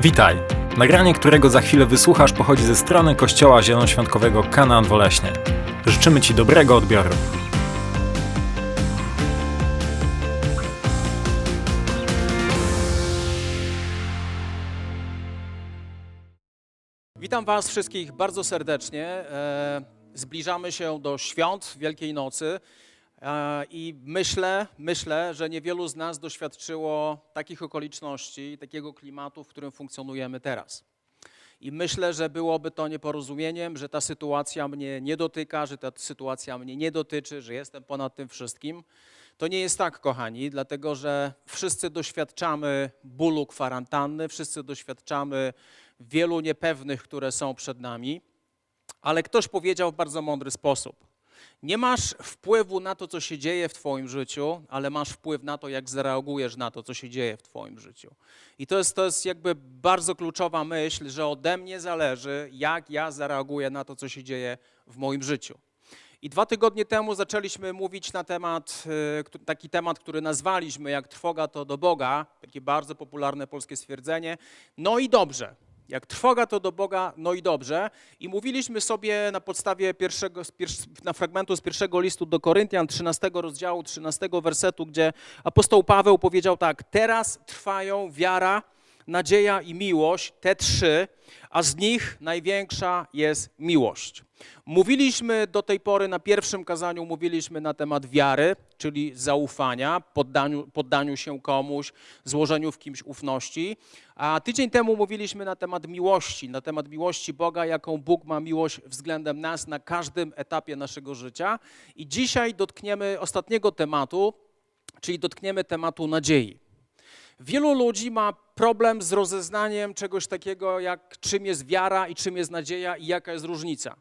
Witaj! Nagranie, którego za chwilę wysłuchasz, pochodzi ze strony Kościoła Zielonoświątkowego Kanaan Woleśnie. Życzymy Ci dobrego odbioru. Witam Was wszystkich bardzo serdecznie. E, Zbliżamy się do świąt Wielkiej Nocy i myślę, myślę, że niewielu z nas doświadczyło takich okoliczności, takiego klimatu, w którym funkcjonujemy teraz. I myślę, że byłoby to nieporozumieniem, że ta sytuacja mnie nie dotyka, że ta sytuacja mnie nie dotyczy, że jestem ponad tym wszystkim. To nie jest tak, kochani, dlatego że wszyscy doświadczamy bólu kwarantanny, wszyscy doświadczamy wielu niepewnych, które są przed nami, ale ktoś powiedział w bardzo mądry sposób. Nie masz wpływu na to, co się dzieje w Twoim życiu, ale masz wpływ na to, jak zareagujesz na to, co się dzieje w Twoim życiu. I to jest, to jest jakby bardzo kluczowa myśl, że ode mnie zależy, jak ja zareaguję na to, co się dzieje w moim życiu. I dwa tygodnie temu zaczęliśmy mówić na temat, y, taki temat, który nazwaliśmy jak trwoga to do Boga, takie bardzo popularne polskie stwierdzenie. No i dobrze. Jak trwoga to do Boga, no i dobrze. I mówiliśmy sobie na podstawie pierwszego, na fragmentu z pierwszego listu do Koryntian, 13 rozdziału, 13 wersetu, gdzie apostoł Paweł powiedział tak: Teraz trwają wiara, nadzieja i miłość, te trzy, a z nich największa jest miłość. Mówiliśmy do tej pory na pierwszym kazaniu, mówiliśmy na temat wiary, czyli zaufania, poddaniu, poddaniu się komuś, złożeniu w kimś ufności. A tydzień temu mówiliśmy na temat miłości, na temat miłości Boga, jaką Bóg ma miłość względem nas na każdym etapie naszego życia. I dzisiaj dotkniemy ostatniego tematu, czyli dotkniemy tematu nadziei. Wielu ludzi ma problem z rozeznaniem czegoś takiego, jak czym jest wiara i czym jest nadzieja i jaka jest różnica.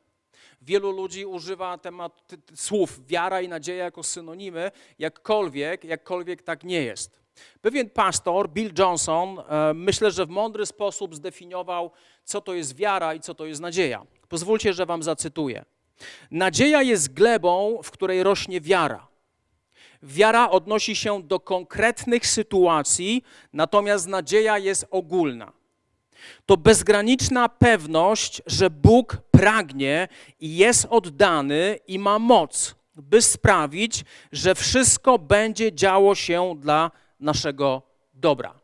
Wielu ludzi używa temat, słów wiara i nadzieja jako synonimy, jakkolwiek, jakkolwiek tak nie jest. Pewien pastor, Bill Johnson, e, myślę, że w mądry sposób zdefiniował, co to jest wiara i co to jest nadzieja. Pozwólcie, że wam zacytuję. Nadzieja jest glebą, w której rośnie wiara. Wiara odnosi się do konkretnych sytuacji, natomiast nadzieja jest ogólna. To bezgraniczna pewność, że Bóg pragnie i jest oddany i ma moc, by sprawić, że wszystko będzie działo się dla naszego dobra.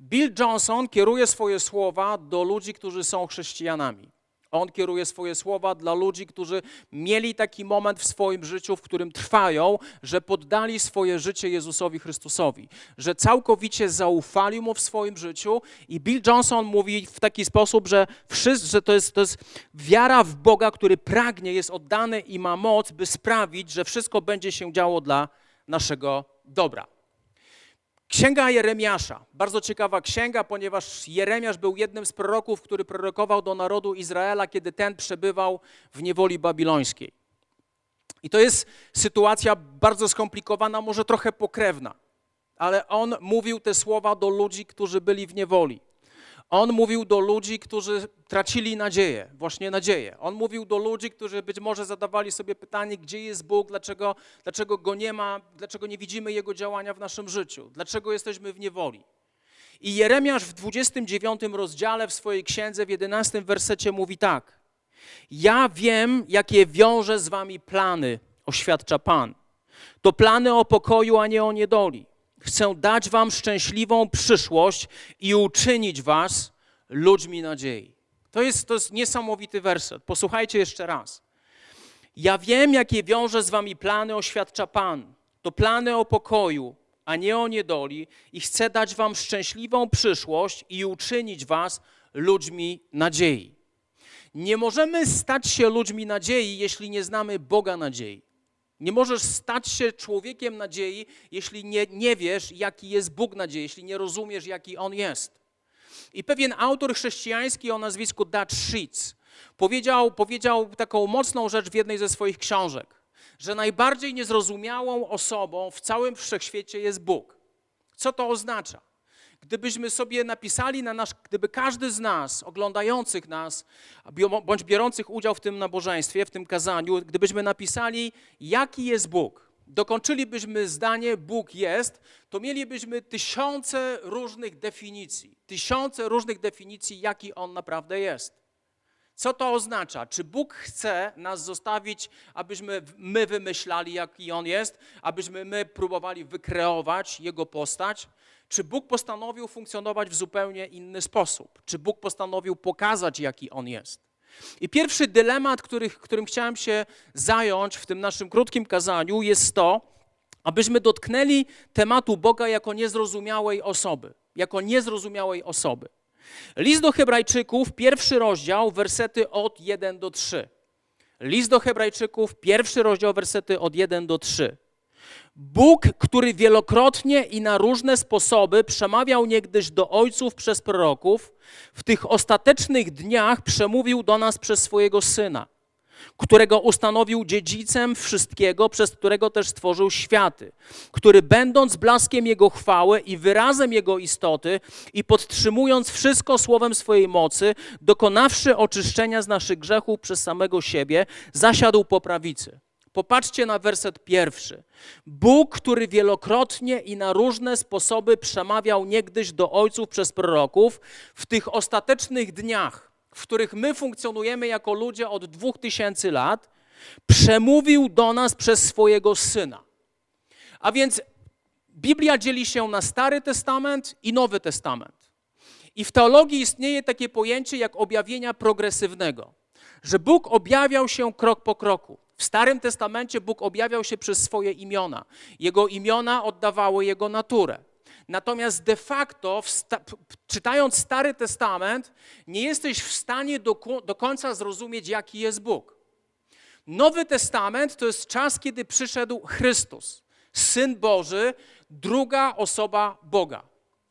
Bill Johnson kieruje swoje słowa do ludzi, którzy są chrześcijanami. On kieruje swoje słowa dla ludzi, którzy mieli taki moment w swoim życiu, w którym trwają, że poddali swoje życie Jezusowi Chrystusowi, że całkowicie zaufali Mu w swoim życiu. I Bill Johnson mówi w taki sposób, że, wszyscy, że to, jest, to jest wiara w Boga, który pragnie, jest oddany i ma moc, by sprawić, że wszystko będzie się działo dla naszego dobra. Księga Jeremiasza. Bardzo ciekawa księga, ponieważ Jeremiasz był jednym z proroków, który prorokował do narodu Izraela, kiedy ten przebywał w niewoli babilońskiej. I to jest sytuacja bardzo skomplikowana, może trochę pokrewna, ale on mówił te słowa do ludzi, którzy byli w niewoli. On mówił do ludzi, którzy tracili nadzieję, właśnie nadzieję. On mówił do ludzi, którzy być może zadawali sobie pytanie, gdzie jest Bóg, dlaczego, dlaczego Go nie ma, dlaczego nie widzimy Jego działania w naszym życiu, dlaczego jesteśmy w niewoli. I Jeremiasz w 29 rozdziale w swojej księdze, w 11 wersecie mówi tak. Ja wiem, jakie wiąże z wami plany, oświadcza Pan. To plany o pokoju, a nie o niedoli. Chcę dać wam szczęśliwą przyszłość i uczynić was ludźmi nadziei. To jest, to jest niesamowity werset. Posłuchajcie jeszcze raz. Ja wiem, jakie wiąże z wami plany, oświadcza Pan. To plany o pokoju, a nie o niedoli i chcę dać wam szczęśliwą przyszłość i uczynić was ludźmi nadziei. Nie możemy stać się ludźmi nadziei, jeśli nie znamy Boga nadziei. Nie możesz stać się człowiekiem nadziei, jeśli nie, nie wiesz, jaki jest Bóg nadziei, jeśli nie rozumiesz, jaki On jest. I pewien autor chrześcijański o nazwisku Dutch Sheets powiedział, powiedział taką mocną rzecz w jednej ze swoich książek, że najbardziej niezrozumiałą osobą w całym wszechświecie jest Bóg. Co to oznacza? Gdybyśmy sobie napisali na nasz, gdyby każdy z nas, oglądających nas, bądź biorących udział w tym nabożeństwie, w tym kazaniu, gdybyśmy napisali, jaki jest Bóg, dokończylibyśmy zdanie Bóg jest, to mielibyśmy tysiące różnych definicji. Tysiące różnych definicji, jaki On naprawdę jest. Co to oznacza? Czy Bóg chce nas zostawić, abyśmy my wymyślali, jaki On jest, abyśmy my próbowali wykreować Jego postać? Czy Bóg postanowił funkcjonować w zupełnie inny sposób? Czy Bóg postanowił pokazać, jaki On jest? I pierwszy dylemat, który, którym chciałem się zająć w tym naszym krótkim kazaniu, jest to, abyśmy dotknęli tematu Boga jako niezrozumiałej osoby. Jako niezrozumiałej osoby. List do Hebrajczyków, pierwszy rozdział, wersety od 1 do 3. List do Hebrajczyków, pierwszy rozdział, wersety od 1 do 3. Bóg, który wielokrotnie i na różne sposoby przemawiał niegdyś do ojców przez proroków, w tych ostatecznych dniach przemówił do nas przez swojego Syna, którego ustanowił dziedzicem wszystkiego, przez którego też stworzył światy, który będąc blaskiem Jego chwały i wyrazem Jego istoty i podtrzymując wszystko słowem swojej mocy, dokonawszy oczyszczenia z naszych grzechów przez samego siebie, zasiadł po prawicy Popatrzcie na werset pierwszy. Bóg, który wielokrotnie i na różne sposoby przemawiał niegdyś do ojców przez proroków, w tych ostatecznych dniach, w których my funkcjonujemy jako ludzie od dwóch tysięcy lat, przemówił do nas przez swojego Syna. A więc Biblia dzieli się na Stary Testament i Nowy Testament. I w teologii istnieje takie pojęcie jak objawienia progresywnego, że Bóg objawiał się krok po kroku. W Starym Testamencie Bóg objawiał się przez swoje imiona. Jego imiona oddawały Jego naturę. Natomiast de facto, czytając Stary Testament, nie jesteś w stanie do, do końca zrozumieć, jaki jest Bóg. Nowy Testament to jest czas, kiedy przyszedł Chrystus, Syn Boży, druga osoba Boga,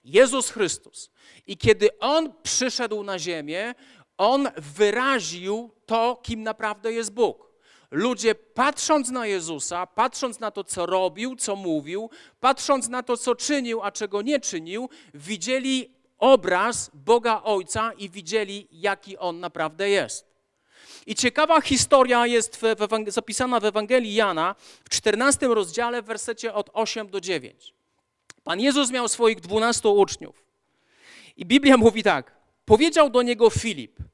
Jezus Chrystus. I kiedy On przyszedł na ziemię, On wyraził to, kim naprawdę jest Bóg. Ludzie patrząc na Jezusa, patrząc na to, co robił, co mówił, patrząc na to, co czynił, a czego nie czynił, widzieli obraz Boga Ojca i widzieli, jaki On naprawdę jest. I ciekawa historia jest w, w, zapisana w Ewangelii Jana w 14 rozdziale w wersecie od 8 do 9. Pan Jezus miał swoich dwunastu uczniów. I Biblia mówi tak. Powiedział do niego Filip –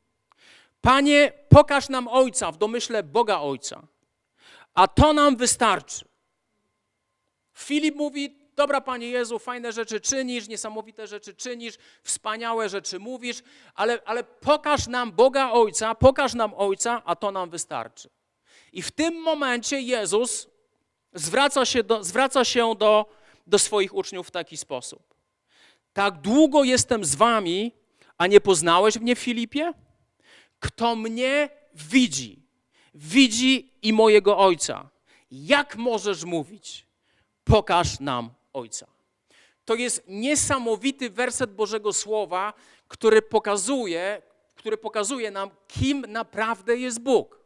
Panie, pokaż nam Ojca w domyśle Boga Ojca, a to nam wystarczy. Filip mówi: Dobra, Panie Jezu, fajne rzeczy czynisz, niesamowite rzeczy czynisz, wspaniałe rzeczy mówisz, ale, ale pokaż nam Boga Ojca, pokaż nam Ojca, a to nam wystarczy. I w tym momencie Jezus zwraca się do, zwraca się do, do swoich uczniów w taki sposób. Tak długo jestem z wami, a nie poznałeś mnie, Filipie? Kto mnie widzi, widzi i mojego Ojca. Jak możesz mówić? Pokaż nam Ojca. To jest niesamowity werset Bożego Słowa, który pokazuje, który pokazuje nam, kim naprawdę jest Bóg.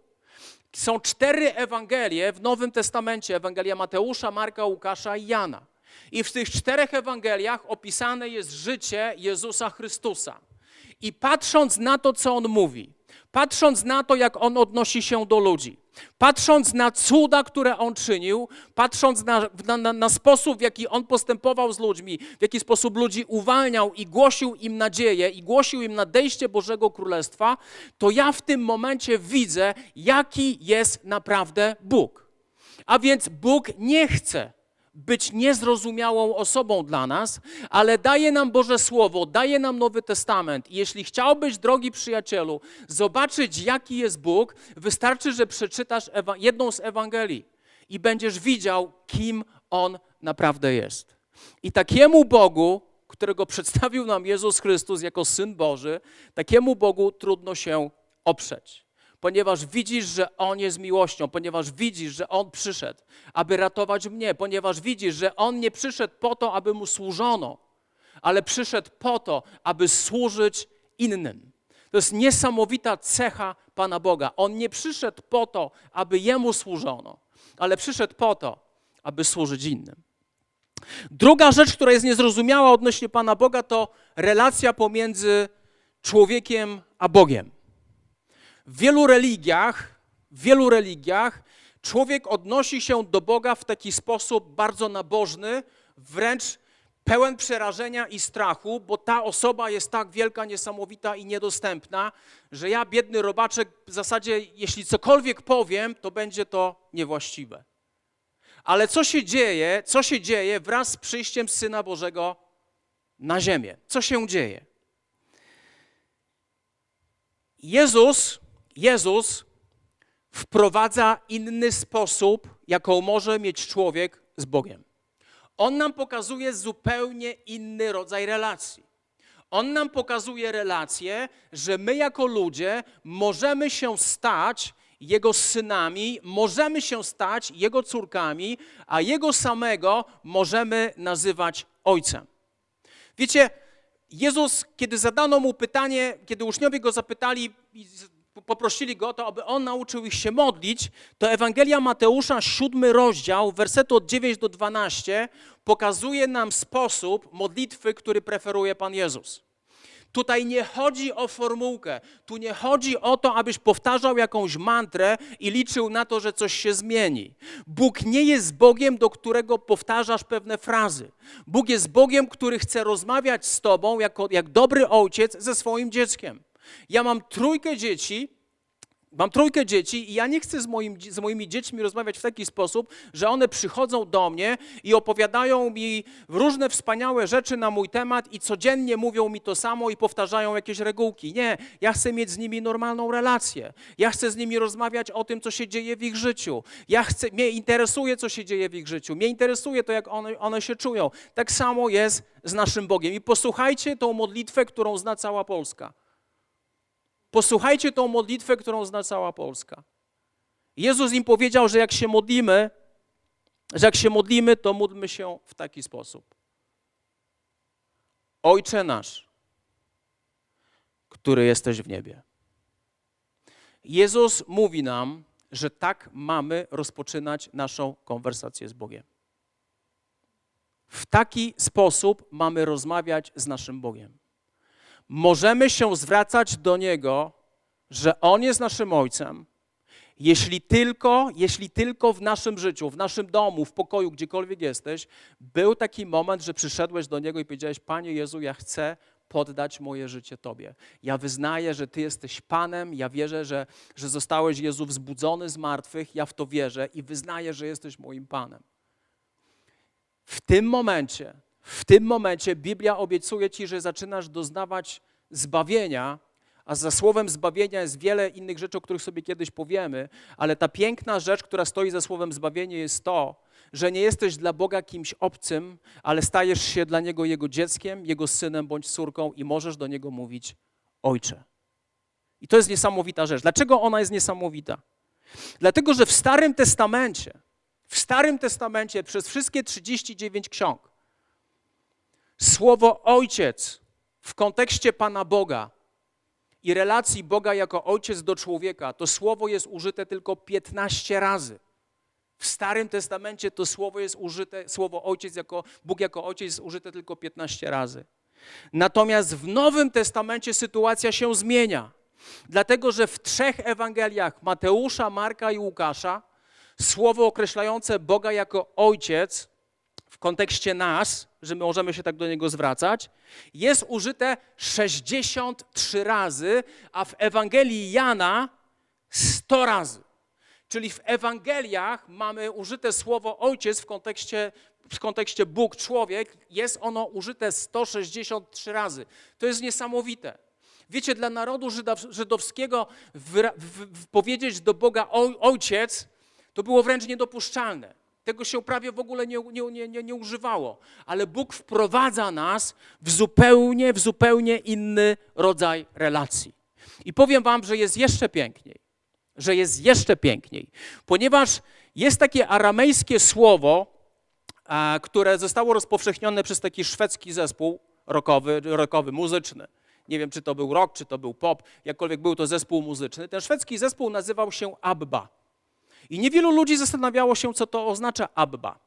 Są cztery Ewangelie w Nowym Testamencie: Ewangelia Mateusza, Marka, Łukasza i Jana. I w tych czterech Ewangeliach opisane jest życie Jezusa Chrystusa. I patrząc na to, co on mówi, patrząc na to, jak on odnosi się do ludzi, patrząc na cuda, które on czynił, patrząc na, na, na, sposób, w jaki on postępował z ludźmi, w jaki sposób ludzi uwalniał i głosił im nadzieję i głosił im nadejście Bożego Królestwa, to ja w tym momencie widzę, jaki jest naprawdę Bóg. A więc Bóg nie chce, być niezrozumiałą osobą dla nas, ale daje nam Boże Słowo, daje nam Nowy Testament. I jeśli chciałbyś, drogi przyjacielu, zobaczyć, jaki jest Bóg, wystarczy, że przeczytasz jedną z Ewangelii i będziesz widział, kim On naprawdę jest. I takiemu Bogu, którego przedstawił nam Jezus Chrystus jako Syn Boży, takiemu Bogu trudno się oprzeć ponieważ widzisz, że On jest miłością, ponieważ widzisz, że On przyszedł, aby ratować mnie, ponieważ widzisz, że On nie przyszedł po to, aby Mu służono, ale przyszedł po to, aby służyć innym. To jest niesamowita cecha Pana Boga. On nie przyszedł po to, aby Jemu służono, ale przyszedł po to, aby służyć innym. Druga rzecz, która jest niezrozumiała odnośnie Pana Boga, to relacja pomiędzy człowiekiem a Bogiem. W wielu religiach, w wielu religiach Człowiek odnosi się do Boga w taki sposób bardzo nabożny, wręcz pełen przerażenia i strachu, bo ta osoba jest tak wielka, niesamowita i niedostępna, że ja, biedny robaczek, w zasadzie, jeśli cokolwiek powiem, to będzie to niewłaściwe. Ale co się dzieje, co się dzieje wraz z przyjściem Syna Bożego na ziemię? Co się dzieje? Jezus, Jezus wprowadza inny sposób, jaką może mieć człowiek z Bogiem. On nam pokazuje zupełnie inny rodzaj relacji. On nam pokazuje relację, że my jako ludzie możemy się stać jego synami, możemy się stać jego córkami, a jego samego możemy nazywać ojcem. Wiecie, Jezus, kiedy zadano mu pytanie, kiedy uczniowie go zapytali, poprosili go o to, aby on nauczył ich się modlić, to Ewangelia Mateusza, siódmy rozdział, wersetu od 9 do 12, pokazuje nam sposób modlitwy, który preferuje Pan Jezus. Tutaj nie chodzi o formułkę, tu nie chodzi o to, abyś powtarzał jakąś mantrę i liczył na to, że coś się zmieni. Bóg nie jest Bogiem, do którego powtarzasz pewne frazy. Bóg jest Bogiem, który chce rozmawiać z tobą jako, jak dobry ojciec ze swoim dzieckiem. Ja mam trójkę dzieci Mam trójkę dzieci i ja nie chcę z, moim, z, moimi dziećmi rozmawiać w taki sposób, że one przychodzą do mnie i opowiadają mi różne wspaniałe rzeczy na mój temat i codziennie mówią mi to samo i powtarzają jakieś regułki. Nie, ja chcę mieć z nimi normalną relację. Ja chcę z nimi rozmawiać o tym, co się dzieje w ich życiu. Ja chcę, mnie interesuje, co się dzieje w ich życiu. Mnie interesuje to, jak one, one się czują. Tak samo jest z naszym Bogiem. I posłuchajcie tą modlitwę, którą zna cała Polska. Posłuchajcie tą modlitwę, którą zna cała Polska. Jezus im powiedział, że jak się modlimy, że jak się modlimy, to módlmy się w taki sposób. Ojcze nasz, który jesteś w niebie. Jezus mówi nam, że tak mamy rozpoczynać naszą konwersację z Bogiem. W taki sposób mamy rozmawiać z naszym Bogiem możemy się zwracać do Niego, że On jest naszym Ojcem, jeśli tylko, jeśli tylko w naszym życiu, w naszym domu, w pokoju, gdziekolwiek jesteś, był taki moment, że przyszedłeś do Niego i powiedziałeś, Panie Jezu, ja chcę poddać moje życie Tobie. Ja wyznaję, że Ty jesteś Panem, ja wierzę, że, że zostałeś, Jezu, wzbudzony z martwych, ja w to wierzę i wyznaję, że jesteś moim Panem. W tym momencie w tym momencie Biblia obiecuje ci, że zaczynasz doznawać zbawienia, a za słowem zbawienia jest wiele innych rzeczy, o których sobie kiedyś powiemy, ale ta piękna rzecz, która stoi za słowem zbawienie, jest to, że nie jesteś dla Boga kimś obcym, ale stajesz się dla Niego Jego dzieckiem, Jego synem bądź córką i możesz do Niego mówić Ojcze. I to jest niesamowita rzecz. Dlaczego ona jest niesamowita? Dlatego, że w Starym Testamencie, w Starym Testamencie przez wszystkie 39 ksiąg, Słowo ojciec w kontekście Pana Boga i relacji Boga jako ojciec do człowieka, to słowo jest użyte tylko 15 razy. W Starym Testamencie to słowo jest użyte, słowo ojciec jako, Bóg jako ojciec jest użyte tylko 15 razy. Natomiast w Nowym Testamencie sytuacja się zmienia. Dlatego, że w trzech Ewangeliach Mateusza, Marka i Łukasza słowo określające Boga jako ojciec w kontekście nas, że my możemy się tak do niego zwracać, jest użyte 63 razy, a w Ewangelii Jana 100 razy. Czyli w Ewangeliach mamy użyte słowo ojciec w kontekście, w kontekście Bóg, człowiek, jest ono użyte 163 razy. To jest niesamowite. Wiecie, dla narodu żydowskiego w, w, w, powiedzieć do Boga ojciec to było wręcz niedopuszczalne. Tego się prawie w ogóle nie, nie, nie, nie używało. Ale Bóg wprowadza nas w zupełnie, w zupełnie inny rodzaj relacji. I powiem Wam, że jest jeszcze piękniej. Że jest jeszcze piękniej. Ponieważ jest takie aramejskie słowo, a, które zostało rozpowszechnione przez taki szwedzki zespół rockowy, rockowy, muzyczny. Nie wiem, czy to był rock, czy to był pop, jakkolwiek był to zespół muzyczny. Ten szwedzki zespół nazywał się Abba. I niewielu ludzi zastanawiało się, co to oznacza Abba.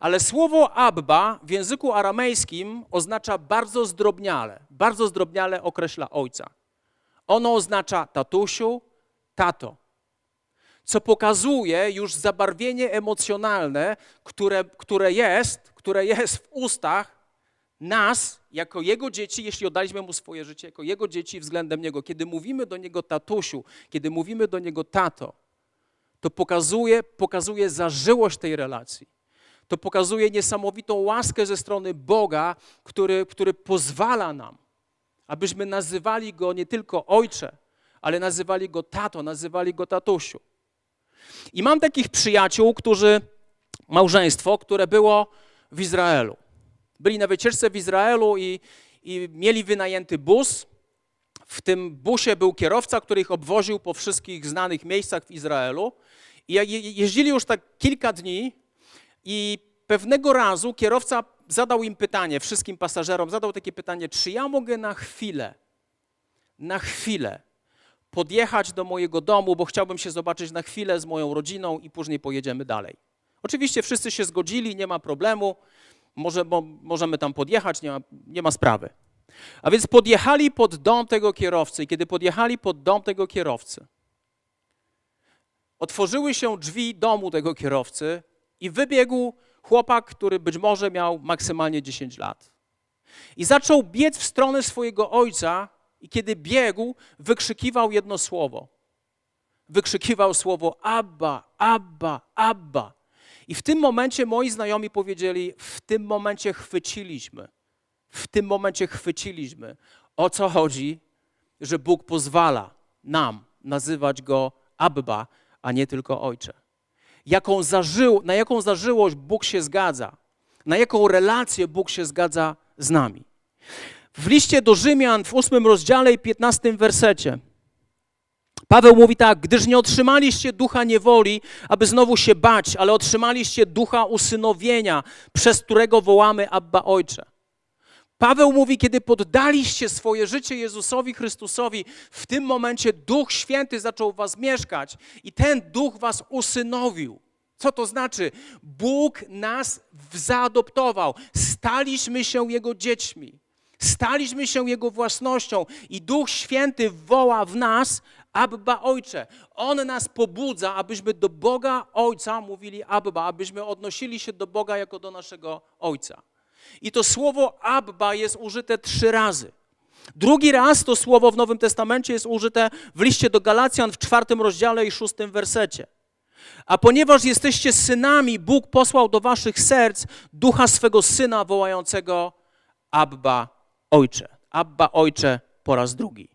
Ale słowo Abba w języku aramejskim oznacza bardzo zdrobniale, bardzo zdrobniale określa ojca. Ono oznacza tatusiu, tato. co pokazuje już zabarwienie emocjonalne, które, które, jest, które jest w ustach nas, jako Jego dzieci, jeśli oddaliśmy Mu swoje życie, jako Jego dzieci względem Niego. Kiedy mówimy do Niego tatusiu, kiedy mówimy do Niego tato, to pokazuje, pokazuje zażyłość tej relacji. To pokazuje niesamowitą łaskę ze strony Boga, który, który pozwala nam, abyśmy nazywali Go nie tylko Ojcze, ale nazywali Go tato, nazywali Go tatusiu. I mam takich przyjaciół, którzy, małżeństwo, które było w Izraelu. Byli na wycieczce w Izraelu i, i mieli wynajęty bus. W tym busie był kierowca, który ich obwoził po wszystkich znanych miejscach w Izraelu. I jeździli już tak kilka dni i pewnego razu kierowca zadał im pytanie, wszystkim pasażerom zadał takie pytanie, czy ja mogę na chwilę, na chwilę podjechać do mojego domu, bo chciałbym się zobaczyć na chwilę z moją rodziną i później pojedziemy dalej. Oczywiście wszyscy się zgodzili, nie ma problemu, może, możemy tam podjechać, nie ma, nie ma sprawy. A więc podjechali pod dom tego kierowcy i kiedy podjechali pod dom tego kierowcy, otworzyły się drzwi domu tego kierowcy i wybiegł chłopak, który być może miał maksymalnie 10 lat. I zaczął biec w stronę swojego ojca, i kiedy biegł, wykrzykiwał jedno słowo. Wykrzykiwał słowo Abba, Abba, Abba. I w tym momencie moi znajomi powiedzieli: W tym momencie chwyciliśmy. W tym momencie chwyciliśmy. O co chodzi? Że Bóg pozwala nam nazywać go Abba, a nie tylko Ojcze. Jaką zażył, na jaką zażyłość Bóg się zgadza, na jaką relację Bóg się zgadza z nami. W liście do Rzymian w ósmym rozdziale i piętnastym wersecie Paweł mówi tak, gdyż nie otrzymaliście ducha niewoli, aby znowu się bać, ale otrzymaliście ducha usynowienia, przez którego wołamy Abba Ojcze. Paweł mówi, kiedy poddaliście swoje życie Jezusowi Chrystusowi, w tym momencie Duch Święty zaczął was mieszkać i ten Duch was usynowił. Co to znaczy? Bóg nas zaadoptował, staliśmy się Jego dziećmi. Staliśmy się Jego własnością i Duch Święty woła w nas Abba Ojcze. On nas pobudza, abyśmy do Boga Ojca mówili Abba, abyśmy odnosili się do Boga jako do naszego Ojca. I to słowo Abba jest użyte trzy razy. Drugi raz to słowo w Nowym Testamencie jest użyte w liście do Galacjan w czwartym rozdziale i szóstym wersecie. A ponieważ jesteście synami, Bóg posłał do waszych serc ducha swego syna wołającego Abba Ojcze. Abba Ojcze po raz drugi.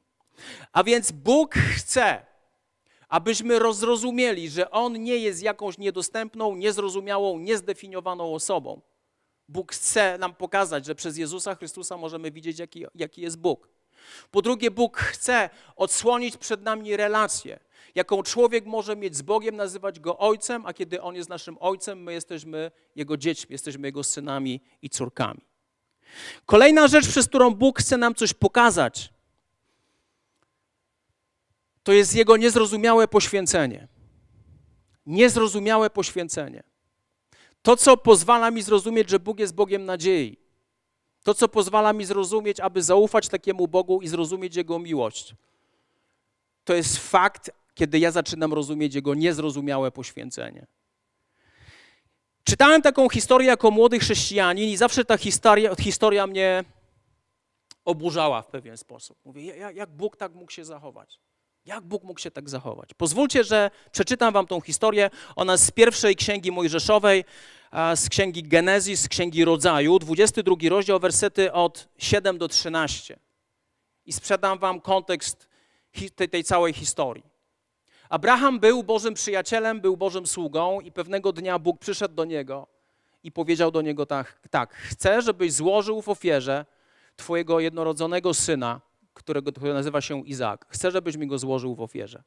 A więc Bóg chce, abyśmy rozrozumieli, że On nie jest jakąś niedostępną, niezrozumiałą, niezdefiniowaną osobą. Bóg chce nam pokazać, że przez Jezusa Chrystusa możemy widzieć, jaki, jaki jest Bóg. Po drugie, Bóg chce odsłonić przed nami relację, jaką człowiek może mieć z Bogiem, nazywać Go Ojcem, a kiedy On jest naszym Ojcem, my jesteśmy Jego dziećmi, jesteśmy Jego synami i córkami. Kolejna rzecz, przez którą Bóg chce nam coś pokazać, to jest Jego niezrozumiałe poświęcenie. Niezrozumiałe poświęcenie. To, co pozwala mi zrozumieć, że Bóg jest Bogiem nadziei. To, co pozwala mi zrozumieć, aby zaufać takiemu Bogu i zrozumieć Jego miłość. To jest fakt, kiedy ja zaczynam rozumieć Jego niezrozumiałe poświęcenie. Czytałem taką historię jako młody chrześcijanin i zawsze ta historia, historia mnie oburzała w pewien sposób. Mówię, jak, Bóg tak mógł się zachować? Jak Bóg mógł się tak zachować? Pozwólcie, że przeczytam wam tą historię. Ona z pierwszej księgi Mojżeszowej, z księgi Genezji, z księgi Rodzaju, 22 rozdział, wersety od 7 do 13. I sprzedam wam kontekst tej, tej całej historii. Abraham był Bożym przyjacielem, był Bożym sługą i pewnego dnia Bóg przyszedł do niego i powiedział do niego tak, tak chcę, żebyś złożył w ofierze twojego jednorodzonego syna, którego który nazywa się Izaak. Chcę, żebyś mi go złożył w ofierze.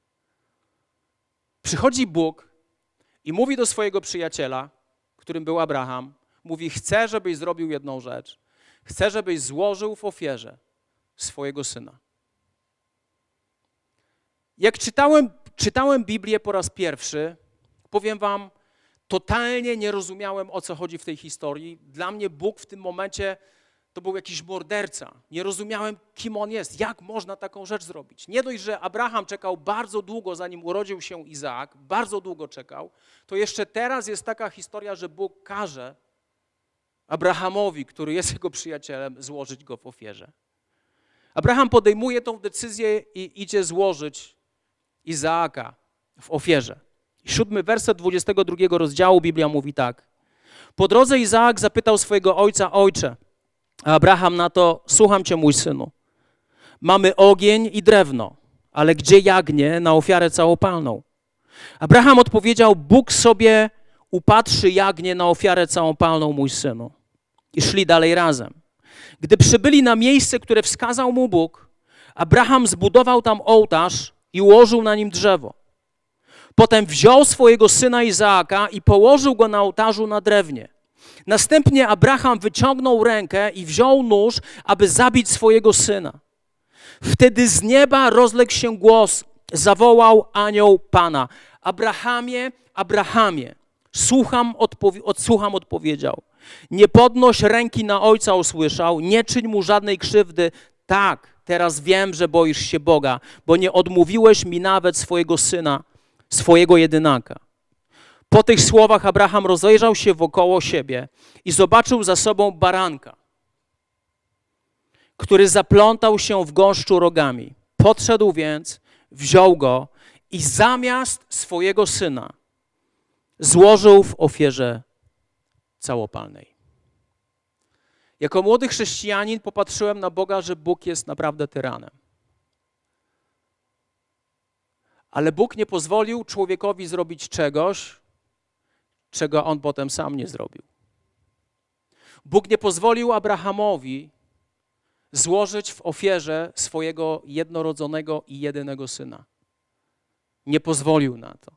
Przychodzi Bóg i mówi do swojego przyjaciela, którym był Abraham, mówi, chcę, żebyś zrobił jedną rzecz. Chcę, żebyś złożył w ofierze swojego syna. Jak czytałem czytałem Biblię po raz pierwszy, powiem Wam, totalnie nie rozumiałem o co chodzi w tej historii. Dla mnie Bóg w tym momencie to był jakiś morderca. Nie rozumiałem, kim on jest, jak można taką rzecz zrobić. Nie dość, że Abraham czekał bardzo długo, zanim urodził się Izaak, bardzo długo czekał, to jeszcze teraz jest taka historia, że Bóg każe Abrahamowi, który jest jego przyjacielem, złożyć go w ofierze. Abraham podejmuje tą decyzję i idzie złożyć Izaaka w ofierze. Siódmy werset 22 rozdziału Biblia mówi tak. Po drodze Izaak zapytał swojego ojca, ojcze, a Abraham na to, słucham cię mój synu. Mamy ogień i drewno, ale gdzie jagnię na ofiarę całopalną? Abraham odpowiedział, Bóg sobie upatrzy jagnię na ofiarę całopalną, mój synu. I szli dalej razem. Gdy przybyli na miejsce, które wskazał mu Bóg, Abraham zbudował tam ołtarz i ułożył na nim drzewo. Potem wziął swojego syna Izaaka i położył go na ołtarzu na drewnie. Następnie Abraham wyciągnął rękę i wziął nóż, aby zabić swojego syna. Wtedy z nieba rozległ się głos, zawołał anioł Pana. Abrahamie, Abrahamie, słucham, odpowi- odsłucham odpowiedział. Nie podnoś ręki na ojca usłyszał, nie czyń mu żadnej krzywdy. Tak, teraz wiem, że boisz się Boga, bo nie odmówiłeś mi nawet swojego syna, swojego jedynaka. Po tych słowach Abraham rozejrzał się wokoło siebie i zobaczył za sobą baranka, który zaplątał się w gąszczu rogami. Podszedł więc, wziął go i zamiast swojego syna złożył w ofierze całopalnej. Jako młody chrześcijanin popatrzyłem na Boga, że Bóg jest naprawdę tyranem. Ale Bóg nie pozwolił człowiekowi zrobić czegoś, czego on potem sam nie zrobił. Bóg nie pozwolił Abrahamowi złożyć w ofierze swojego jednorodzonego i jedynego syna. Nie pozwolił na to.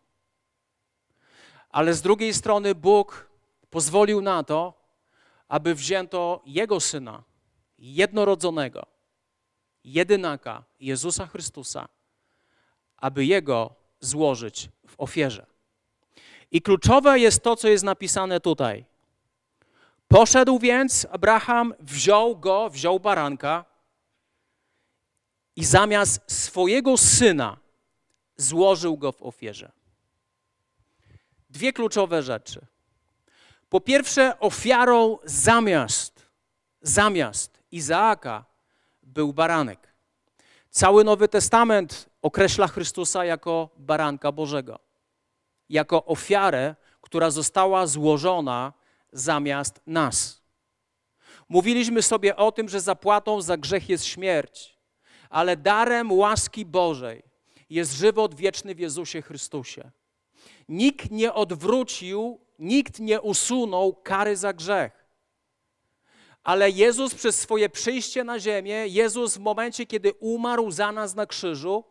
Ale z drugiej strony Bóg pozwolił na to, aby wzięto jego syna, jednorodzonego, jedynaka Jezusa Chrystusa, aby jego złożyć w ofierze. I kluczowe jest to, co jest napisane tutaj. Poszedł więc Abraham, wziął go, wziął baranka i zamiast swojego syna złożył go w ofierze. Dwie kluczowe rzeczy. Po pierwsze, ofiarą zamiast, zamiast Izaaka był baranek. Cały Nowy Testament określa Chrystusa jako baranka Bożego jako ofiarę, która została złożona zamiast nas. Mówiliśmy sobie o tym, że zapłatą za grzech jest śmierć, ale darem łaski Bożej jest żywot wieczny w Jezusie Chrystusie. Nikt nie odwrócił, nikt nie usunął kary za grzech. Ale Jezus przez swoje przyjście na ziemię, Jezus w momencie, kiedy umarł za nas na krzyżu,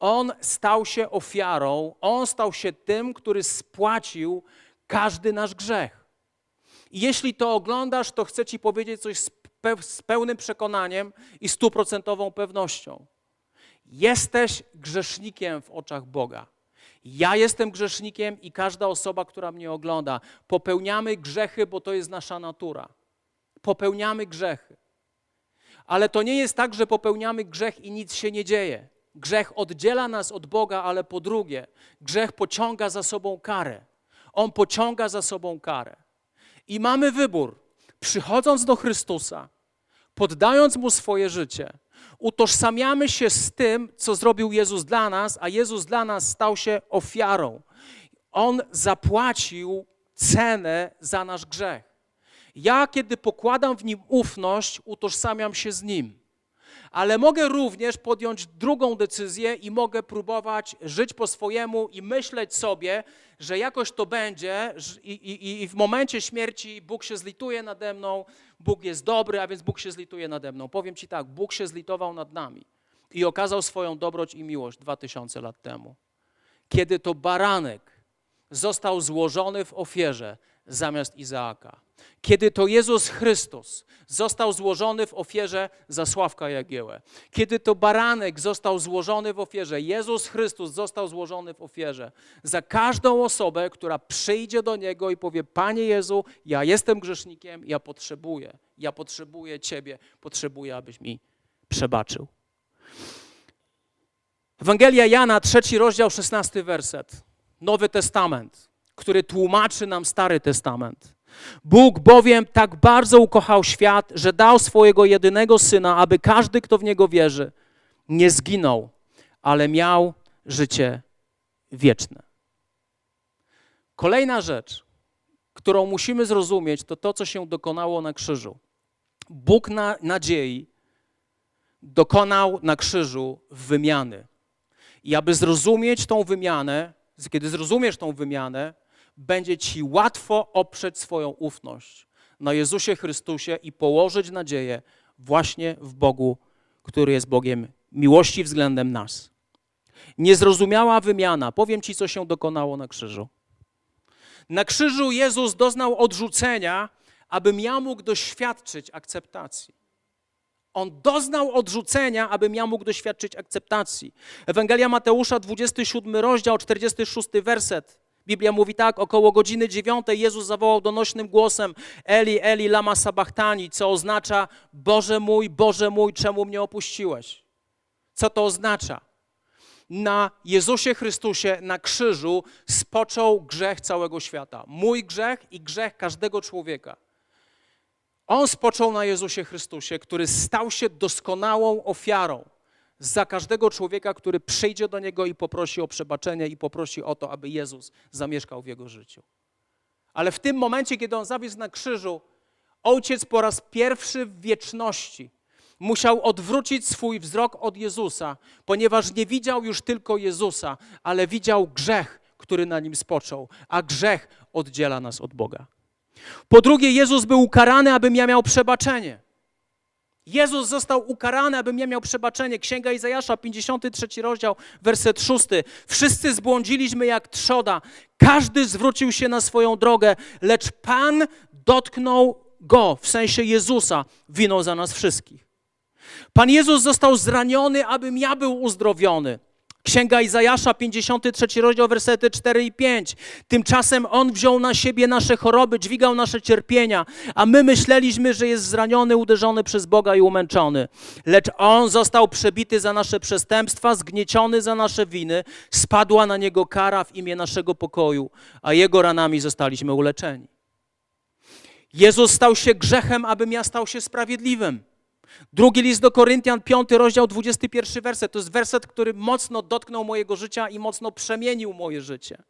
on stał się ofiarą, on stał się tym, który spłacił każdy nasz grzech. I jeśli to oglądasz, to chcę Ci powiedzieć coś z, z pełnym przekonaniem i stuprocentową pewnością. Jesteś grzesznikiem w oczach Boga. Ja jestem grzesznikiem i każda osoba, która mnie ogląda. Popełniamy grzechy, bo to jest nasza natura. Popełniamy grzechy. Ale to nie jest tak, że popełniamy grzech i nic się nie dzieje. Grzech oddziela nas od Boga, ale po drugie, grzech pociąga za sobą karę. On pociąga za sobą karę. I mamy wybór. Przychodząc do Chrystusa, poddając Mu swoje życie, utożsamiamy się z tym, co zrobił Jezus dla nas, a Jezus dla nas stał się ofiarą. On zapłacił cenę za nasz grzech. Ja, kiedy pokładam w Nim ufność, utożsamiam się z Nim ale mogę również podjąć drugą decyzję i mogę próbować żyć po swojemu i myśleć sobie, że jakoś to będzie i, i, i w momencie śmierci Bóg się zlituje nade mną, Bóg jest dobry, a więc Bóg się zlituje nade mną. Powiem Ci tak, Bóg się zlitował nad nami i okazał swoją dobroć i miłość dwa tysiące lat temu. Kiedy to baranek został złożony w ofierze zamiast Izaaka. Kiedy to Jezus Chrystus został złożony w ofierze za Sławka Jagiełę, kiedy to baranek został złożony w ofierze, Jezus Chrystus został złożony w ofierze za każdą osobę, która przyjdzie do Niego i powie, Panie Jezu, ja jestem grzesznikiem, ja potrzebuję, ja potrzebuję Ciebie, potrzebuję, abyś mi przebaczył. Ewangelia Jana, trzeci rozdział, szesnasty werset. Nowy Testament, który tłumaczy nam Stary Testament. Bóg bowiem tak bardzo ukochał świat, że dał swojego jedynego syna, aby każdy, kto w niego wierzy, nie zginął, ale miał życie wieczne. Kolejna rzecz, którą musimy zrozumieć, to to, co się dokonało na krzyżu. Bóg na nadziei dokonał na krzyżu wymiany. I aby zrozumieć tą wymianę, kiedy zrozumiesz tą wymianę, będzie ci łatwo oprzeć swoją ufność na Jezusie Chrystusie i położyć nadzieję właśnie w Bogu, który jest Bogiem miłości względem nas. Niezrozumiała wymiana. Powiem ci, co się dokonało na krzyżu. Na krzyżu Jezus doznał odrzucenia, abym ja mógł doświadczyć akceptacji. On doznał odrzucenia, abym ja mógł doświadczyć akceptacji. Ewangelia Mateusza, 27 rozdział, 46 werset. Biblia mówi tak, około godziny dziewiątej Jezus zawołał donośnym głosem Eli, Eli, lama sabachthani, co oznacza Boże mój, Boże mój, czemu mnie opuściłeś? Co to oznacza? Na Jezusie Chrystusie, na krzyżu spoczął grzech całego świata. Mój grzech i grzech każdego człowieka. On spoczął na Jezusie Chrystusie, który stał się doskonałą ofiarą za każdego człowieka, który przyjdzie do Niego i poprosi o przebaczenie i poprosi o to, aby Jezus zamieszkał w jego życiu. Ale w tym momencie, kiedy On zawisł na krzyżu, Ojciec po raz pierwszy w wieczności musiał odwrócić swój wzrok od Jezusa, ponieważ nie widział już tylko Jezusa, ale widział grzech, który na nim spoczął, a grzech oddziela nas od Boga. Po drugie, Jezus był ukarany, abym ja miał przebaczenie. Jezus został ukarany, abym ja miał przebaczenie. Księga Izajasza, 53 rozdział, werset 6. Wszyscy zbłądziliśmy jak trzoda. Każdy zwrócił się na swoją drogę, lecz Pan dotknął go, w sensie Jezusa, winą za nas wszystkich. Pan Jezus został zraniony, abym ja był uzdrowiony. Księga Izajasza, 53 rozdział, wersety 4 i 5. Tymczasem On wziął na siebie nasze choroby, dźwigał nasze cierpienia, a my myśleliśmy, że jest zraniony, uderzony przez Boga i umęczony. Lecz On został przebity za nasze przestępstwa, zgnieciony za nasze winy, spadła na Niego kara w imię naszego pokoju, a Jego ranami zostaliśmy uleczeni. Jezus stał się grzechem, abym ja stał się sprawiedliwym. Drugi list do Koryntian, 5 rozdział, 21 werset. To jest werset, który mocno dotknął mojego życia i mocno przemienił moje życie.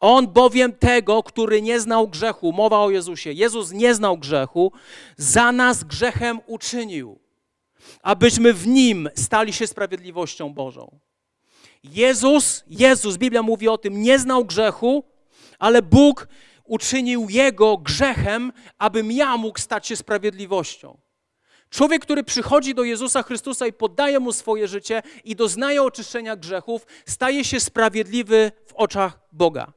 On bowiem tego, który nie znał grzechu, mowa o Jezusie, Jezus nie znał grzechu, za nas grzechem uczynił, abyśmy w Nim stali się sprawiedliwością Bożą. Jezus, Jezus, Biblia mówi o tym, nie znał grzechu, ale Bóg uczynił Jego grzechem, abym ja mógł stać się sprawiedliwością. Człowiek, który przychodzi do Jezusa Chrystusa i poddaje mu swoje życie i doznaje oczyszczenia grzechów, staje się sprawiedliwy w oczach Boga.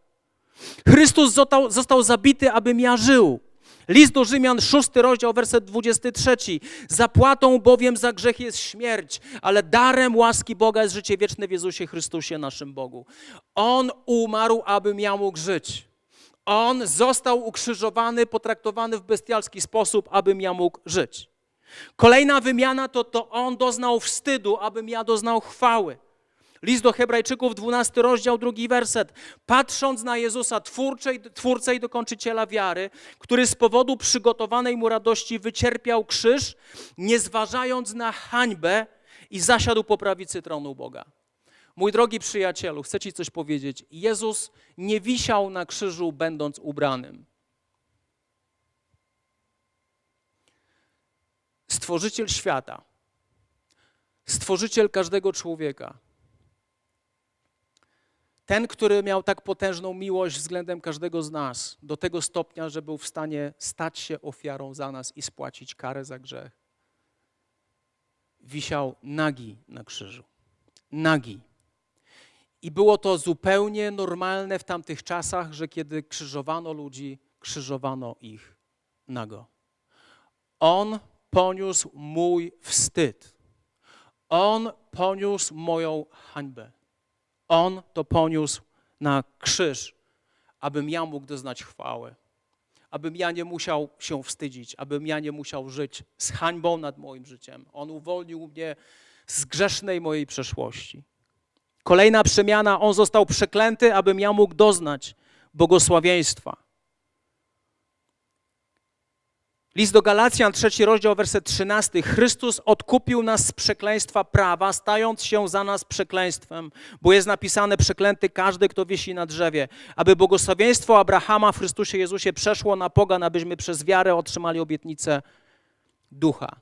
Chrystus został, został zabity, abym ja żył. List do Rzymian, szósty rozdział, werset 23. Zapłatą bowiem za grzech jest śmierć, ale darem łaski Boga jest życie wieczne w Jezusie Chrystusie, naszym Bogu. On umarł, abym ja mógł żyć. On został ukrzyżowany, potraktowany w bestialski sposób, abym ja mógł żyć. Kolejna wymiana to to on doznał wstydu, abym ja doznał chwały. List do Hebrajczyków, 12 rozdział, drugi werset. Patrząc na Jezusa, twórcę, twórcę i dokończyciela wiary, który z powodu przygotowanej mu radości wycierpiał krzyż, nie zważając na hańbę i zasiadł po prawicy tronu Boga. Mój drogi przyjacielu, chcę Ci coś powiedzieć. Jezus nie wisiał na krzyżu, będąc ubranym. Stworzyciel świata, stworzyciel każdego człowieka, ten, który miał tak potężną miłość względem każdego z nas, do tego stopnia, że był w stanie stać się ofiarą za nas i spłacić karę za grzech, wisiał nagi na krzyżu. Nagi. I było to zupełnie normalne w tamtych czasach, że kiedy krzyżowano ludzi, krzyżowano ich nago. On poniósł mój wstyd. On poniósł moją hańbę. On to poniósł na krzyż, abym ja mógł doznać chwały. Abym ja nie musiał się wstydzić, abym ja nie musiał żyć z hańbą nad moim życiem. On uwolnił mnie z grzesznej mojej przeszłości. Kolejna przemiana, on został przeklęty, abym ja mógł doznać błogosławieństwa. List do Galacjan, trzeci rozdział, werset 13. Chrystus odkupił nas z przekleństwa prawa, stając się za nas przekleństwem, bo jest napisane przeklęty każdy, kto wisi na drzewie, aby błogosławieństwo Abrahama w Chrystusie Jezusie przeszło na pogan, abyśmy przez wiarę otrzymali obietnicę ducha.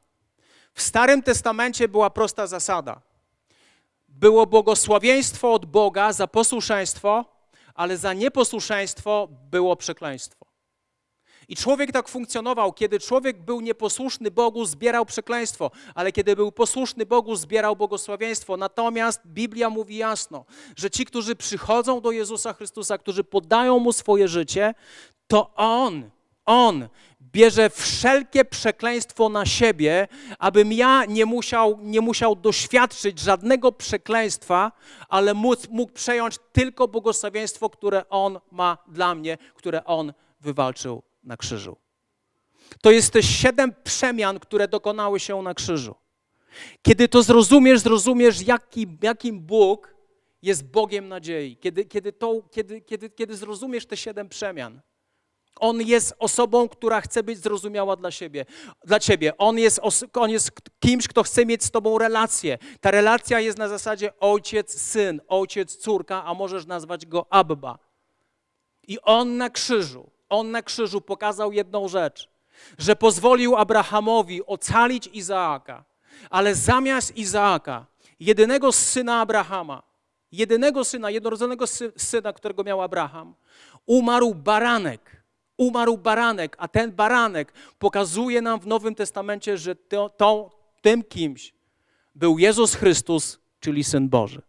W Starym Testamencie była prosta zasada. Było błogosławieństwo od Boga za posłuszeństwo, ale za nieposłuszeństwo było przekleństwo. I człowiek tak funkcjonował. Kiedy człowiek był nieposłuszny Bogu, zbierał przekleństwo, ale kiedy był posłuszny Bogu, zbierał błogosławieństwo. Natomiast Biblia mówi jasno, że ci, którzy przychodzą do Jezusa Chrystusa, którzy podają mu swoje życie, to On, On bierze wszelkie przekleństwo na siebie, abym ja nie musiał, nie musiał doświadczyć żadnego przekleństwa, ale mógł, mógł przejąć tylko błogosławieństwo, które On ma dla mnie, które On wywalczył na krzyżu. To jest te siedem przemian, które dokonały się na krzyżu. Kiedy to zrozumiesz, zrozumiesz, jaki, jakim Bóg jest Bogiem nadziei. Kiedy, kiedy, to, kiedy, kiedy, kiedy zrozumiesz te siedem przemian, on jest osobą, która chce być zrozumiała dla siebie, dla ciebie. On jest, on jest kimś, kto chce mieć z tobą relację. Ta relacja jest na zasadzie ojciec, syn, ojciec, córka, a możesz nazwać go Abba. I on na krzyżu, on na krzyżu pokazał jedną rzecz, że pozwolił Abrahamowi ocalić Izaaka, ale zamiast Izaaka, jedynego syna Abrahama, jedynego syna, jednorodzonego syna, którego miał Abraham, umarł baranek umarł baranek, a ten baranek pokazuje nam w Nowym Testamencie, że to, to, tym kimś był Jezus Chrystus, czyli Syn Boży.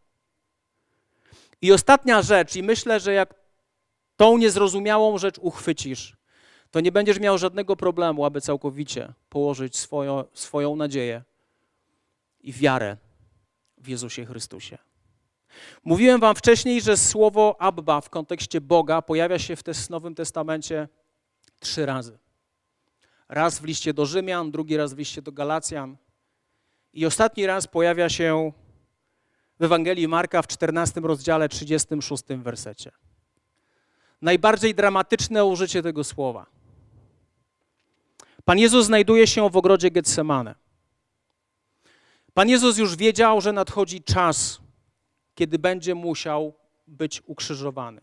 I ostatnia rzecz, i myślę, że jak tą niezrozumiałą rzecz uchwycisz, to nie będziesz miał żadnego problemu, aby całkowicie położyć swoją, swoją nadzieję i wiarę w Jezusie Chrystusie. Mówiłem wam wcześniej, że słowo Abba w kontekście Boga pojawia się w Nowym Testamencie trzy razy. Raz w liście do Rzymian, drugi raz w liście do Galacjan i ostatni raz pojawia się w Ewangelii Marka w 14 rozdziale 36 wersecie. Najbardziej dramatyczne użycie tego słowa. Pan Jezus znajduje się w ogrodzie Getsemane. Pan Jezus już wiedział, że nadchodzi czas, kiedy będzie musiał być ukrzyżowany.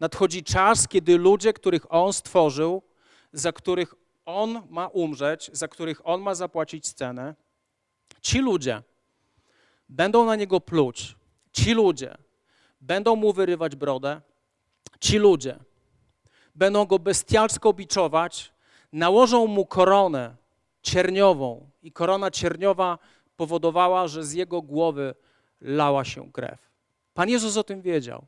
Nadchodzi czas, kiedy ludzie, których On stworzył, za których On ma umrzeć, za których On ma zapłacić cenę, ci ludzie będą na Niego pluć, ci ludzie będą Mu wyrywać brodę, ci ludzie będą Go bestialsko biczować, nałożą Mu koronę cierniową i korona cierniowa powodowała, że z Jego głowy lała się krew. Pan Jezus o tym wiedział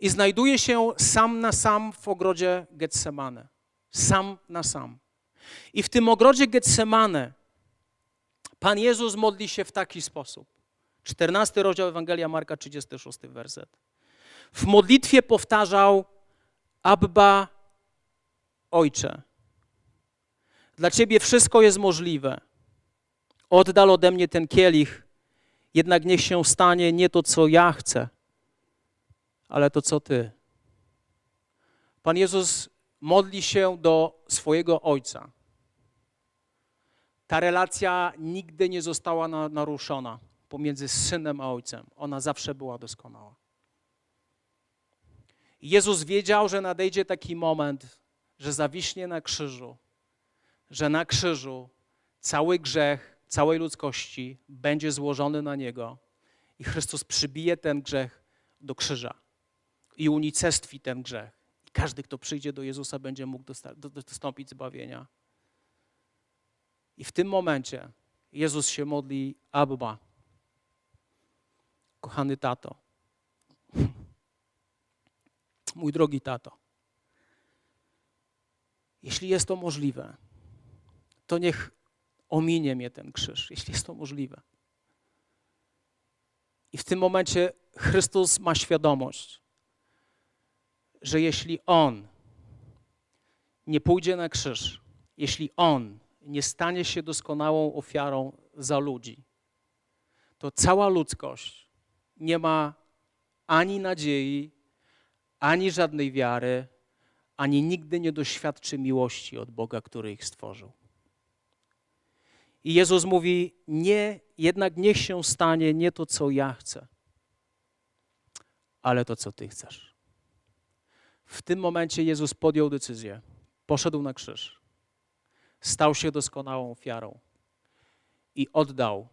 i znajduje się sam na sam w ogrodzie Getsemane. Sam na sam. I w tym ogrodzie Getsemane Pan Jezus modli się w taki sposób. 14 rozdział Ewangelia Marka, 36 werset. W modlitwie powtarzał Abba, Ojcze, dla Ciebie wszystko jest możliwe. Oddal ode mnie ten kielich, jednak niech się stanie nie to, co ja chcę, ale to co ty. Pan Jezus modli się do swojego Ojca. Ta relacja nigdy nie została naruszona pomiędzy synem a ojcem. Ona zawsze była doskonała. Jezus wiedział, że nadejdzie taki moment, że zawiśnie na krzyżu, że na krzyżu cały grzech całej ludzkości będzie złożony na niego i Chrystus przybije ten grzech do krzyża i unicestwi ten grzech. I każdy, kto przyjdzie do Jezusa, będzie mógł dostąpić zbawienia. I w tym momencie Jezus się modli, Abba, kochany tato, mój drogi tato, Jeśli jest to możliwe, to niech ominie mnie ten krzyż, jeśli jest to możliwe. I w tym momencie Chrystus ma świadomość, że jeśli On nie pójdzie na krzyż, jeśli On nie stanie się doskonałą ofiarą za ludzi, to cała ludzkość nie ma ani nadziei, ani żadnej wiary, ani nigdy nie doświadczy miłości od Boga, który ich stworzył. I Jezus mówi: Nie, jednak niech się stanie nie to, co ja chcę, ale to, co Ty chcesz. W tym momencie Jezus podjął decyzję, poszedł na krzyż, stał się doskonałą ofiarą i oddał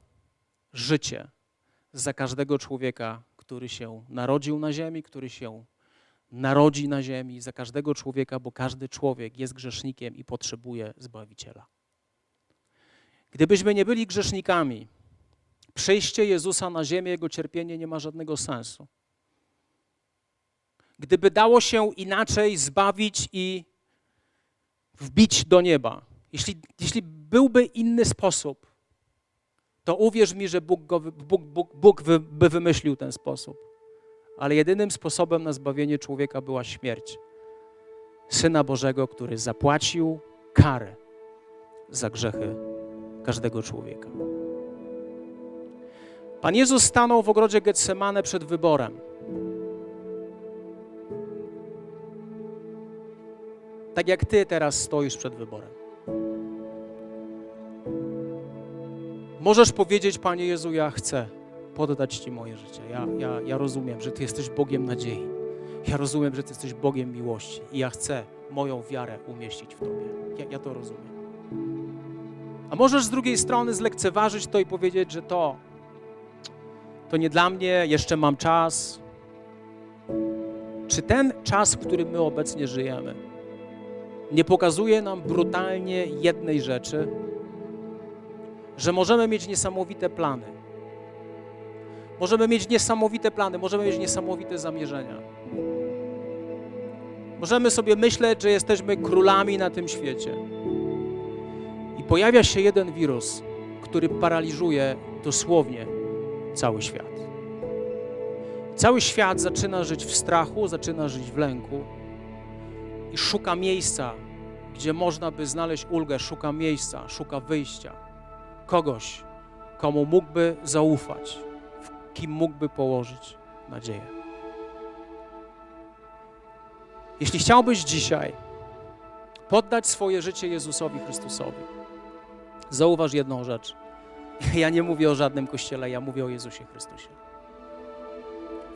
życie za każdego człowieka, który się narodził na ziemi, który się narodzi na ziemi, za każdego człowieka, bo każdy człowiek jest grzesznikiem i potrzebuje Zbawiciela. Gdybyśmy nie byli grzesznikami, przyjście Jezusa na ziemię, Jego cierpienie nie ma żadnego sensu. Gdyby dało się inaczej zbawić i wbić do nieba, jeśli, jeśli byłby inny sposób, to uwierz mi, że Bóg, go, Bóg, Bóg, Bóg by wymyślił ten sposób. Ale jedynym sposobem na zbawienie człowieka była śmierć Syna Bożego, który zapłacił karę za grzechy każdego człowieka. Pan Jezus stanął w ogrodzie Getsemane przed wyborem. Tak jak Ty teraz stoisz przed wyborem. Możesz powiedzieć, Panie Jezu, ja chcę poddać Ci moje życie. Ja, ja, ja rozumiem, że Ty jesteś Bogiem nadziei. Ja rozumiem, że Ty jesteś Bogiem miłości i ja chcę moją wiarę umieścić w Tobie. Ja, ja to rozumiem. A możesz z drugiej strony zlekceważyć to i powiedzieć, że to, to nie dla mnie, jeszcze mam czas. Czy ten czas, w którym my obecnie żyjemy, nie pokazuje nam brutalnie jednej rzeczy, że możemy mieć niesamowite plany. Możemy mieć niesamowite plany, możemy mieć niesamowite zamierzenia. Możemy sobie myśleć, że jesteśmy królami na tym świecie. I pojawia się jeden wirus, który paraliżuje dosłownie cały świat. Cały świat zaczyna żyć w strachu, zaczyna żyć w lęku i szuka miejsca, gdzie można by znaleźć ulgę, szuka miejsca, szuka wyjścia kogoś, komu mógłby zaufać, kim mógłby położyć nadzieję. Jeśli chciałbyś dzisiaj poddać swoje życie Jezusowi Chrystusowi, zauważ jedną rzecz. Ja nie mówię o żadnym kościele, ja mówię o Jezusie Chrystusie.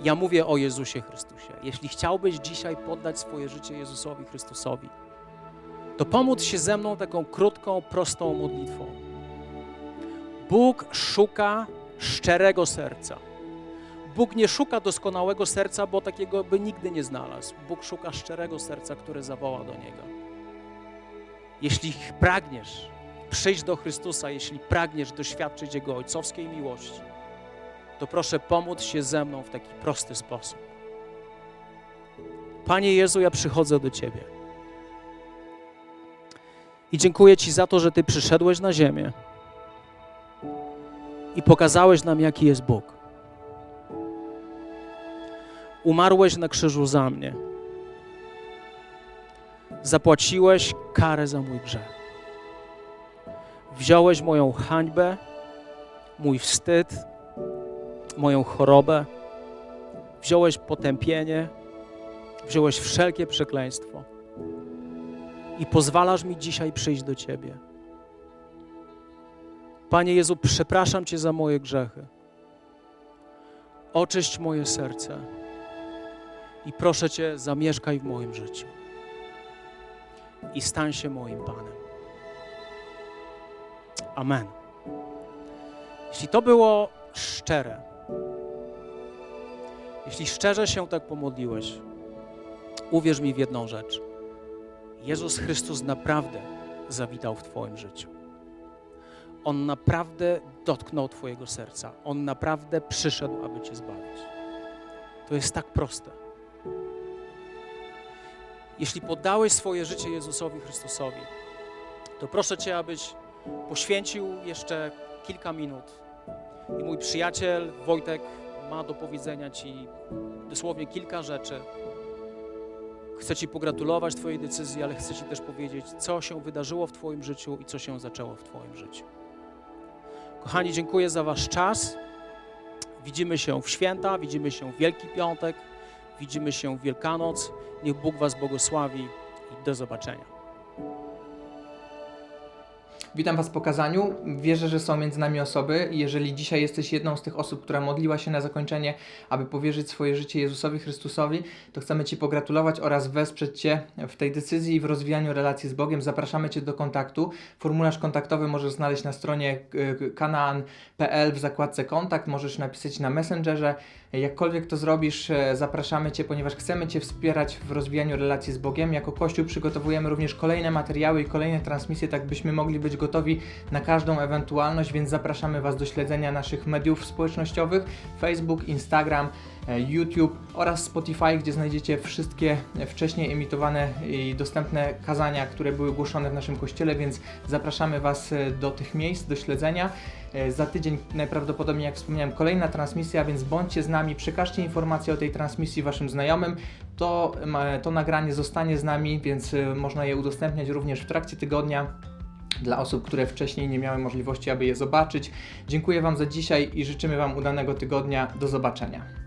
Ja mówię o Jezusie Chrystusie. Jeśli chciałbyś dzisiaj poddać swoje życie Jezusowi Chrystusowi, to pomóc się ze mną taką krótką, prostą modlitwą. Bóg szuka szczerego serca. Bóg nie szuka doskonałego serca, bo takiego by nigdy nie znalazł. Bóg szuka szczerego serca, które zawoła do Niego. Jeśli pragniesz przyjść do Chrystusa, jeśli pragniesz doświadczyć Jego ojcowskiej miłości, to proszę pomóc się ze mną w taki prosty sposób. Panie Jezu, ja przychodzę do Ciebie. I dziękuję Ci za to, że Ty przyszedłeś na ziemię i pokazałeś nam, jaki jest Bóg. Umarłeś na krzyżu za mnie. Zapłaciłeś karę za mój grzech. Wziąłeś moją hańbę, mój wstyd, moją chorobę. Wziąłeś potępienie, wziąłeś wszelkie przekleństwo i pozwalasz mi dzisiaj przyjść do Ciebie. Panie Jezu, przepraszam Cię za moje grzechy. Oczyść moje serce i proszę Cię, zamieszkaj w moim życiu i stań się moim Panem. Amen. Jeśli to było szczere, jeśli szczerze się tak pomodliłeś, uwierz mi w jedną rzecz. Jezus Chrystus naprawdę zawitał w Twoim życiu. On naprawdę dotknął Twojego serca. On naprawdę przyszedł, aby Cię zbawić. To jest tak proste. jeśli poddałeś swoje życie Jezusowi Chrystusowi, to proszę Cię, abyś poświęcił jeszcze kilka minut. I mój przyjaciel Wojtek ma do powiedzenia Ci dosłownie kilka rzeczy. Chcę Ci pogratulować Twojej decyzji, ale chcę Ci też powiedzieć, co się wydarzyło w Twoim życiu i co się zaczęło w Twoim życiu. Kochani, dziękuję za Wasz czas. Widzimy się w święta, widzimy się w Wielki Piątek, widzimy się w Wielkanoc. Niech Bóg Was błogosławi i do zobaczenia. Witam Was w pokazaniu. Wierzę, że są między nami osoby jeżeli dzisiaj jesteś jedną z tych osób, która modliła się na zakończenie, aby powierzyć swoje życie Jezusowi Chrystusowi, to chcemy Ci pogratulować oraz wesprzeć Cię w tej decyzji i w rozwijaniu relacji z Bogiem. Zapraszamy Cię do kontaktu. Formularz kontaktowy możesz znaleźć na stronie e, kanaan.pl w zakładce kontakt. Możesz napisać na Messengerze. Jakkolwiek to zrobisz, e, zapraszamy Cię, ponieważ chcemy Cię wspierać w rozwijaniu relacji z Bogiem. Jako Kościół przygotowujemy również kolejne materiały i kolejne transmisje, tak byśmy mogli być gotowi na każdą ewentualność, więc zapraszamy Was do śledzenia naszych mediów społecznościowych: Facebook, Instagram, YouTube oraz Spotify, gdzie znajdziecie wszystkie wcześniej emitowane i dostępne kazania, które były głoszone w naszym kościele, więc zapraszamy Was e, do tych miejsc, do śledzenia. E, za tydzień najprawdopodobniej, jak wspomniałem, kolejna transmisja, więc bądźcie z nami, przekażcie informacje o tej transmisji Waszym znajomym. To, to nagranie zostanie z nami, więc można je udostępniać również w trakcie tygodnia dla osób, które wcześniej nie miały możliwości, aby je zobaczyć. Dziękuję Wam za dzisiaj i życzymy Wam udanego tygodnia. Do zobaczenia.